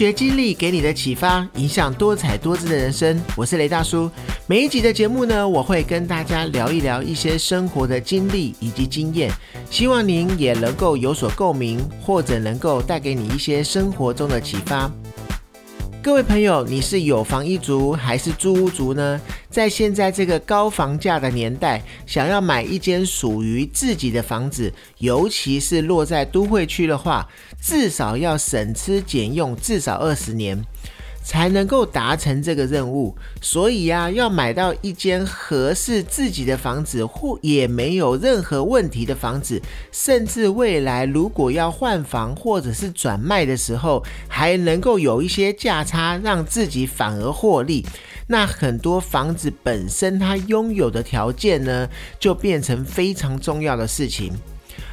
学经历给你的启发，影响多彩多姿的人生。我是雷大叔。每一集的节目呢，我会跟大家聊一聊一些生活的经历以及经验，希望您也能够有所共鸣，或者能够带给你一些生活中的启发。各位朋友，你是有房一族还是租屋族呢？在现在这个高房价的年代，想要买一间属于自己的房子，尤其是落在都会区的话，至少要省吃俭用至少二十年。才能够达成这个任务，所以呀，要买到一间合适自己的房子，或也没有任何问题的房子，甚至未来如果要换房或者是转卖的时候，还能够有一些价差，让自己反而获利，那很多房子本身它拥有的条件呢，就变成非常重要的事情。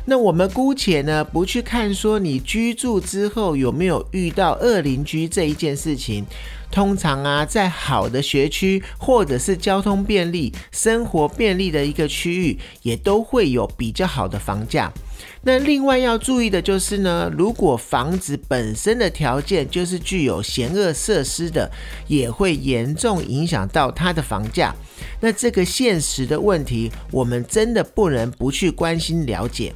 那我们姑且呢不去看说你居住之后有没有遇到恶邻居这一件事情，通常啊在好的学区或者是交通便利、生活便利的一个区域，也都会有比较好的房价。那另外要注意的就是呢，如果房子本身的条件就是具有险恶设施的，也会严重影响到它的房价。那这个现实的问题，我们真的不能不去关心了解。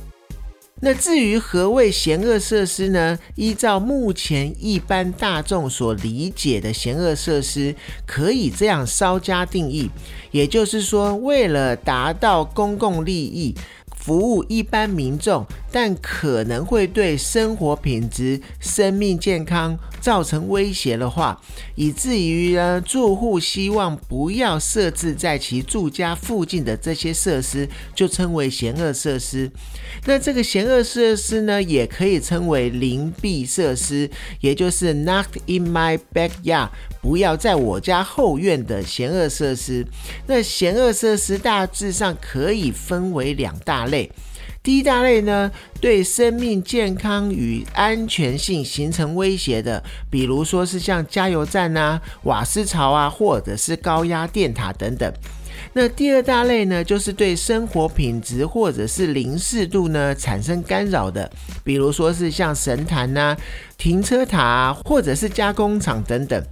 那至于何谓贤恶设施呢？依照目前一般大众所理解的贤恶设施，可以这样稍加定义，也就是说，为了达到公共利益。服务一般民众，但可能会对生活品质、生命健康造成威胁的话，以至于呢住户希望不要设置在其住家附近的这些设施，就称为险恶设施。那这个险恶设施呢，也可以称为邻避设施，也就是 knocked in my backyard。不要在我家后院的险恶设施。那险恶设施大致上可以分为两大类。第一大类呢，对生命健康与安全性形成威胁的，比如说是像加油站啊、瓦斯槽啊，或者是高压电塔等等。那第二大类呢，就是对生活品质或者是零适度呢产生干扰的，比如说是像神坛呐、停车塔啊，或者是加工厂等等。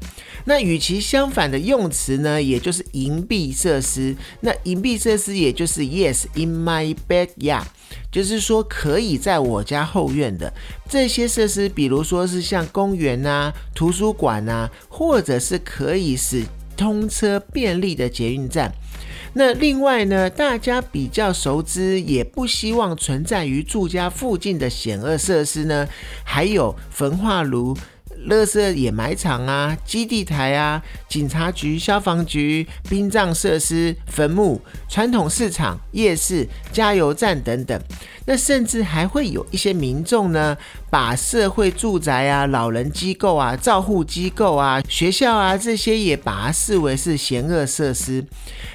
那与其相反的用词呢，也就是隐蔽设施。那隐蔽设施也就是 Yes in my backyard，就是说可以在我家后院的这些设施，比如说是像公园啊、图书馆啊，或者是可以使通车便利的捷运站。那另外呢，大家比较熟知，也不希望存在于住家附近的险恶设施呢，还有焚化炉。垃圾掩埋场啊，基地台啊，警察局、消防局、殡葬设施、坟墓、传统市场、夜市、加油站等等。那甚至还会有一些民众呢，把社会住宅啊、老人机构啊、照护机构啊、学校啊这些也把它视为是险恶设施。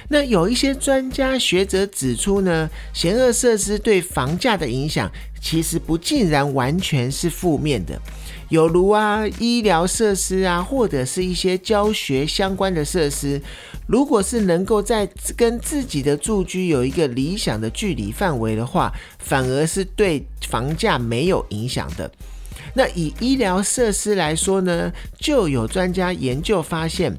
那有一些专家学者指出呢，险恶设施对房价的影响其实不尽然完全是负面的。有如啊，医疗设施啊，或者是一些教学相关的设施，如果是能够在跟自己的住居有一个理想的距离范围的话，反而是对房价没有影响的。那以医疗设施来说呢，就有专家研究发现。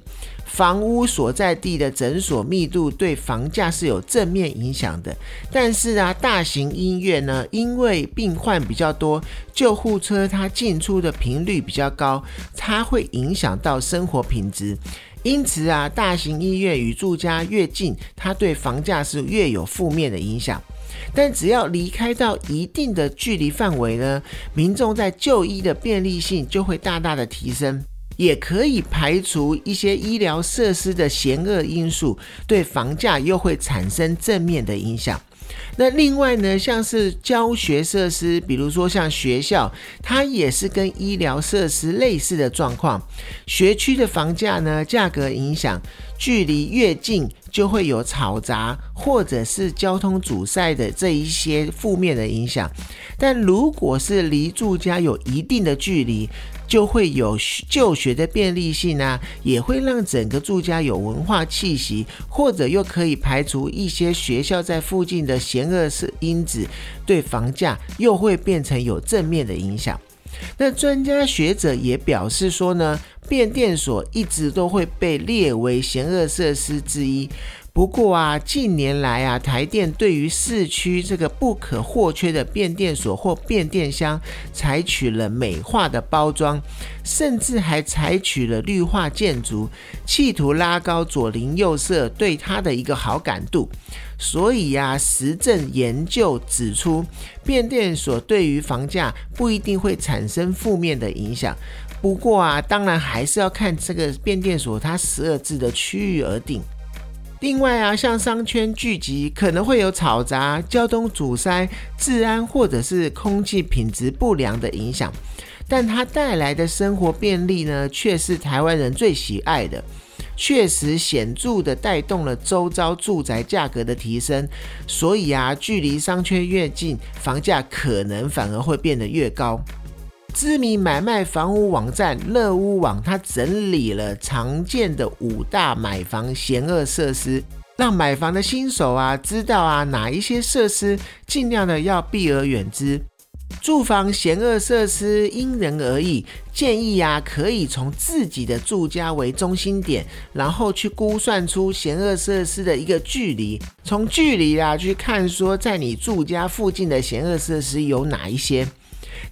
房屋所在地的诊所密度对房价是有正面影响的，但是啊，大型医院呢，因为病患比较多，救护车它进出的频率比较高，它会影响到生活品质。因此啊，大型医院与住家越近，它对房价是越有负面的影响。但只要离开到一定的距离范围呢，民众在就医的便利性就会大大的提升。也可以排除一些医疗设施的险恶因素，对房价又会产生正面的影响。那另外呢，像是教学设施，比如说像学校，它也是跟医疗设施类似的状况。学区的房价呢，价格影响距离越近，就会有嘈杂或者是交通阻塞的这一些负面的影响。但如果是离住家有一定的距离，就会有就学的便利性啊，也会让整个住家有文化气息，或者又可以排除一些学校在附近的嫌恶是因子，对房价又会变成有正面的影响。那专家学者也表示说呢，变电所一直都会被列为险恶设施之一。不过啊，近年来啊，台电对于市区这个不可或缺的变电所或变电箱，采取了美化的包装，甚至还采取了绿化建筑，企图拉高左邻右舍对它的一个好感度。所以呀，实证研究指出，变电所对于房价不一定会产生负面的影响。不过啊，当然还是要看这个变电所它十二字的区域而定。另外啊，像商圈聚集可能会有嘈杂、交通阻塞、治安或者是空气品质不良的影响，但它带来的生活便利呢，却是台湾人最喜爱的，确实显著的带动了周遭住宅价格的提升。所以啊，距离商圈越近，房价可能反而会变得越高。知名买卖房屋网站乐屋网，它整理了常见的五大买房险恶设施，让买房的新手啊知道啊哪一些设施尽量的要避而远之。住房险恶设施因人而异，建议啊可以从自己的住家为中心点，然后去估算出险恶设施的一个距离，从距离啊去看说在你住家附近的险恶设施有哪一些。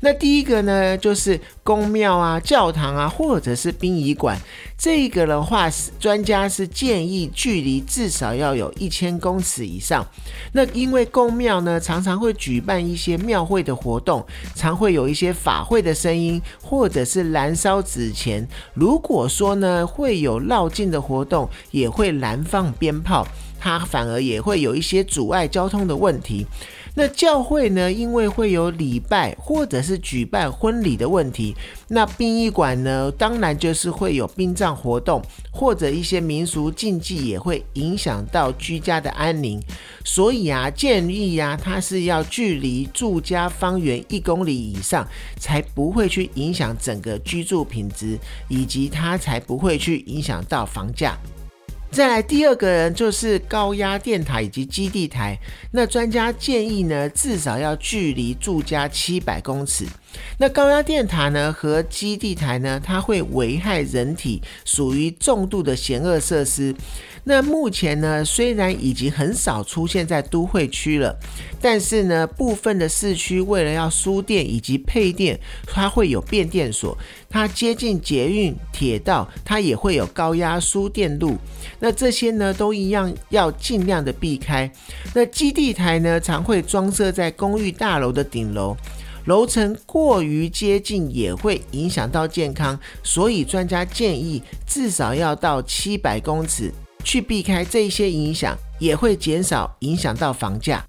那第一个呢，就是宫庙啊、教堂啊，或者是殡仪馆。这个的话，专家是建议距离至少要有一千公尺以上。那因为宫庙呢，常常会举办一些庙会的活动，常会有一些法会的声音，或者是燃烧纸钱。如果说呢，会有绕境的活动，也会燃放鞭炮，它反而也会有一些阻碍交通的问题。那教会呢？因为会有礼拜或者是举办婚礼的问题，那殡仪馆呢？当然就是会有殡葬活动或者一些民俗禁忌，也会影响到居家的安宁。所以啊，建议呀，它是要距离住家方圆一公里以上，才不会去影响整个居住品质，以及它才不会去影响到房价。再来第二个人就是高压电塔以及基地台，那专家建议呢，至少要距离住家七百公尺。那高压电塔呢和基地台呢，它会危害人体，属于重度的险恶设施。那目前呢，虽然已经很少出现在都会区了，但是呢，部分的市区为了要输电以及配电，它会有变电所。它接近捷运、铁道，它也会有高压输电路。那这些呢，都一样要尽量的避开。那基地台呢，常会装设在公寓大楼的顶楼，楼层过于接近也会影响到健康，所以专家建议至少要到七百公尺。去避开这些影响，也会减少影响到房价。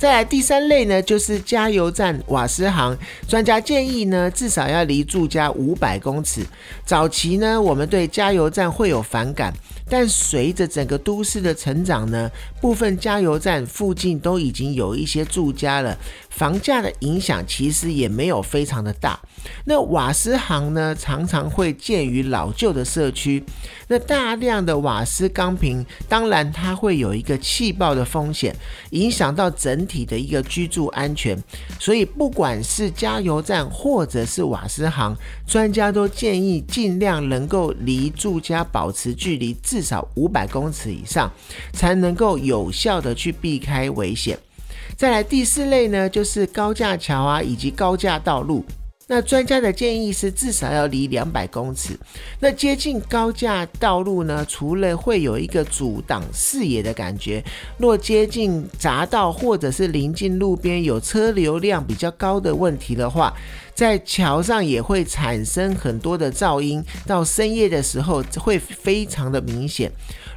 再来第三类呢，就是加油站、瓦斯行。专家建议呢，至少要离住家五百公尺。早期呢，我们对加油站会有反感。但随着整个都市的成长呢，部分加油站附近都已经有一些住家了，房价的影响其实也没有非常的大。那瓦斯行呢，常常会建于老旧的社区，那大量的瓦斯钢瓶，当然它会有一个气爆的风险，影响到整体的一个居住安全。所以不管是加油站或者是瓦斯行，专家都建议尽量能够离住家保持距离至。至少五百公尺以上，才能够有效的去避开危险。再来第四类呢，就是高架桥啊，以及高架道路。那专家的建议是至少要离两百公尺。那接近高架道路呢，除了会有一个阻挡视野的感觉，若接近匝道或者是临近路边有车流量比较高的问题的话，在桥上也会产生很多的噪音，到深夜的时候会非常的明显。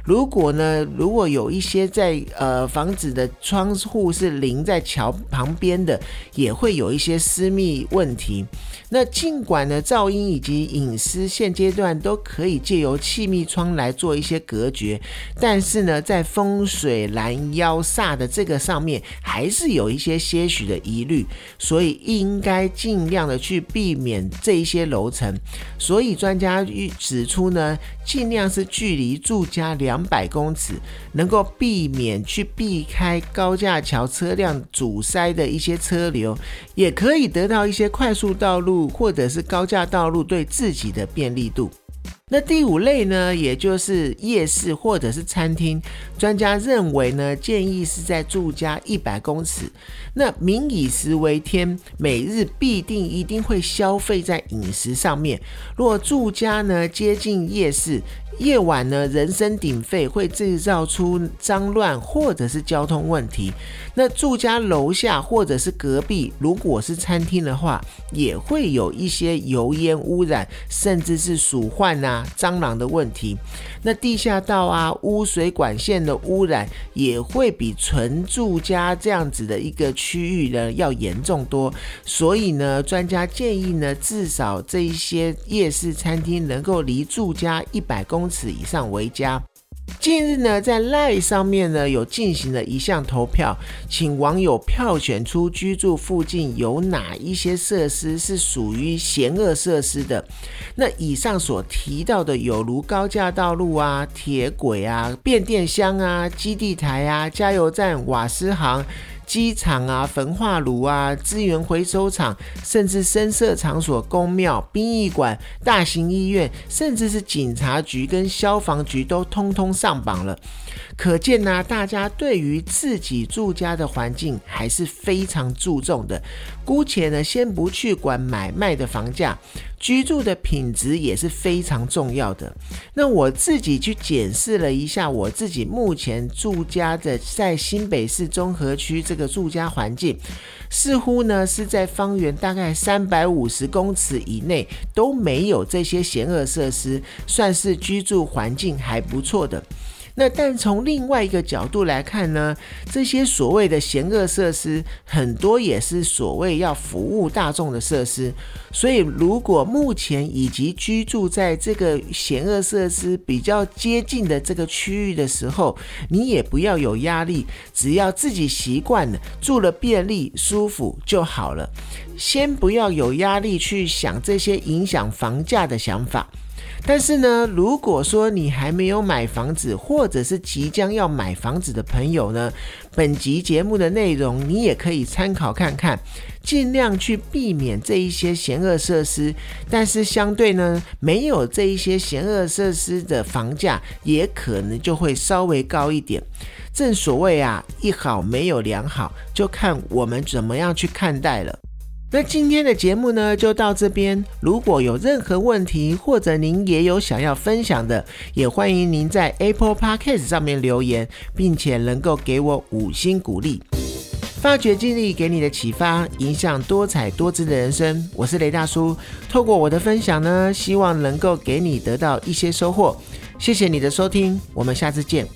如果呢，如果有一些在呃房子的窗户是临在桥旁边的，也会有一些私密问题。那尽管呢，噪音以及隐私现阶段都可以借由气密窗来做一些隔绝，但是呢，在风水拦腰煞的这个上面，还是有一些些许的疑虑，所以应该尽量的去避免这一些楼层。所以专家预指出呢，尽量是距离住家两。两百公尺，能够避免去避开高架桥车辆阻塞的一些车流，也可以得到一些快速道路或者是高架道路对自己的便利度。那第五类呢，也就是夜市或者是餐厅，专家认为呢，建议是在住家一百公尺。那民以食为天，每日必定一定会消费在饮食上面。若住家呢接近夜市，夜晚呢，人声鼎沸，会制造出脏乱或者是交通问题。那住家楼下或者是隔壁，如果是餐厅的话，也会有一些油烟污染，甚至是鼠患啊、蟑螂的问题。那地下道啊、污水管线的污染，也会比纯住家这样子的一个区域呢要严重多。所以呢，专家建议呢，至少这一些夜市餐厅能够离住家一百。公尺以上为佳。近日呢，在赖上面呢有进行了一项投票，请网友票选出居住附近有哪一些设施是属于险恶设施的。那以上所提到的，有如高架道路啊、铁轨啊、变电箱啊、基地台啊、加油站、瓦斯行。机场啊、焚化炉啊、资源回收厂，甚至深色场所、公庙、殡仪馆、大型医院，甚至是警察局跟消防局都通通上榜了。可见呢，大家对于自己住家的环境还是非常注重的。姑且呢，先不去管买卖的房价，居住的品质也是非常重要的。那我自己去检视了一下我自己目前住家的在新北市中和区这个住家环境，似乎呢是在方圆大概三百五十公尺以内都没有这些险恶设施，算是居住环境还不错的。那但从另外一个角度来看呢，这些所谓的险恶设施很多也是所谓要服务大众的设施，所以如果目前以及居住在这个险恶设施比较接近的这个区域的时候，你也不要有压力，只要自己习惯了住了便利舒服就好了，先不要有压力去想这些影响房价的想法。但是呢，如果说你还没有买房子，或者是即将要买房子的朋友呢，本集节目的内容你也可以参考看看，尽量去避免这一些险恶设施。但是相对呢，没有这一些险恶设施的房价也可能就会稍微高一点。正所谓啊，一好没有两好，就看我们怎么样去看待了。那今天的节目呢，就到这边。如果有任何问题，或者您也有想要分享的，也欢迎您在 Apple Podcast 上面留言，并且能够给我五星鼓励。发掘经历给你的启发，影响多彩多姿的人生。我是雷大叔，透过我的分享呢，希望能够给你得到一些收获。谢谢你的收听，我们下次见。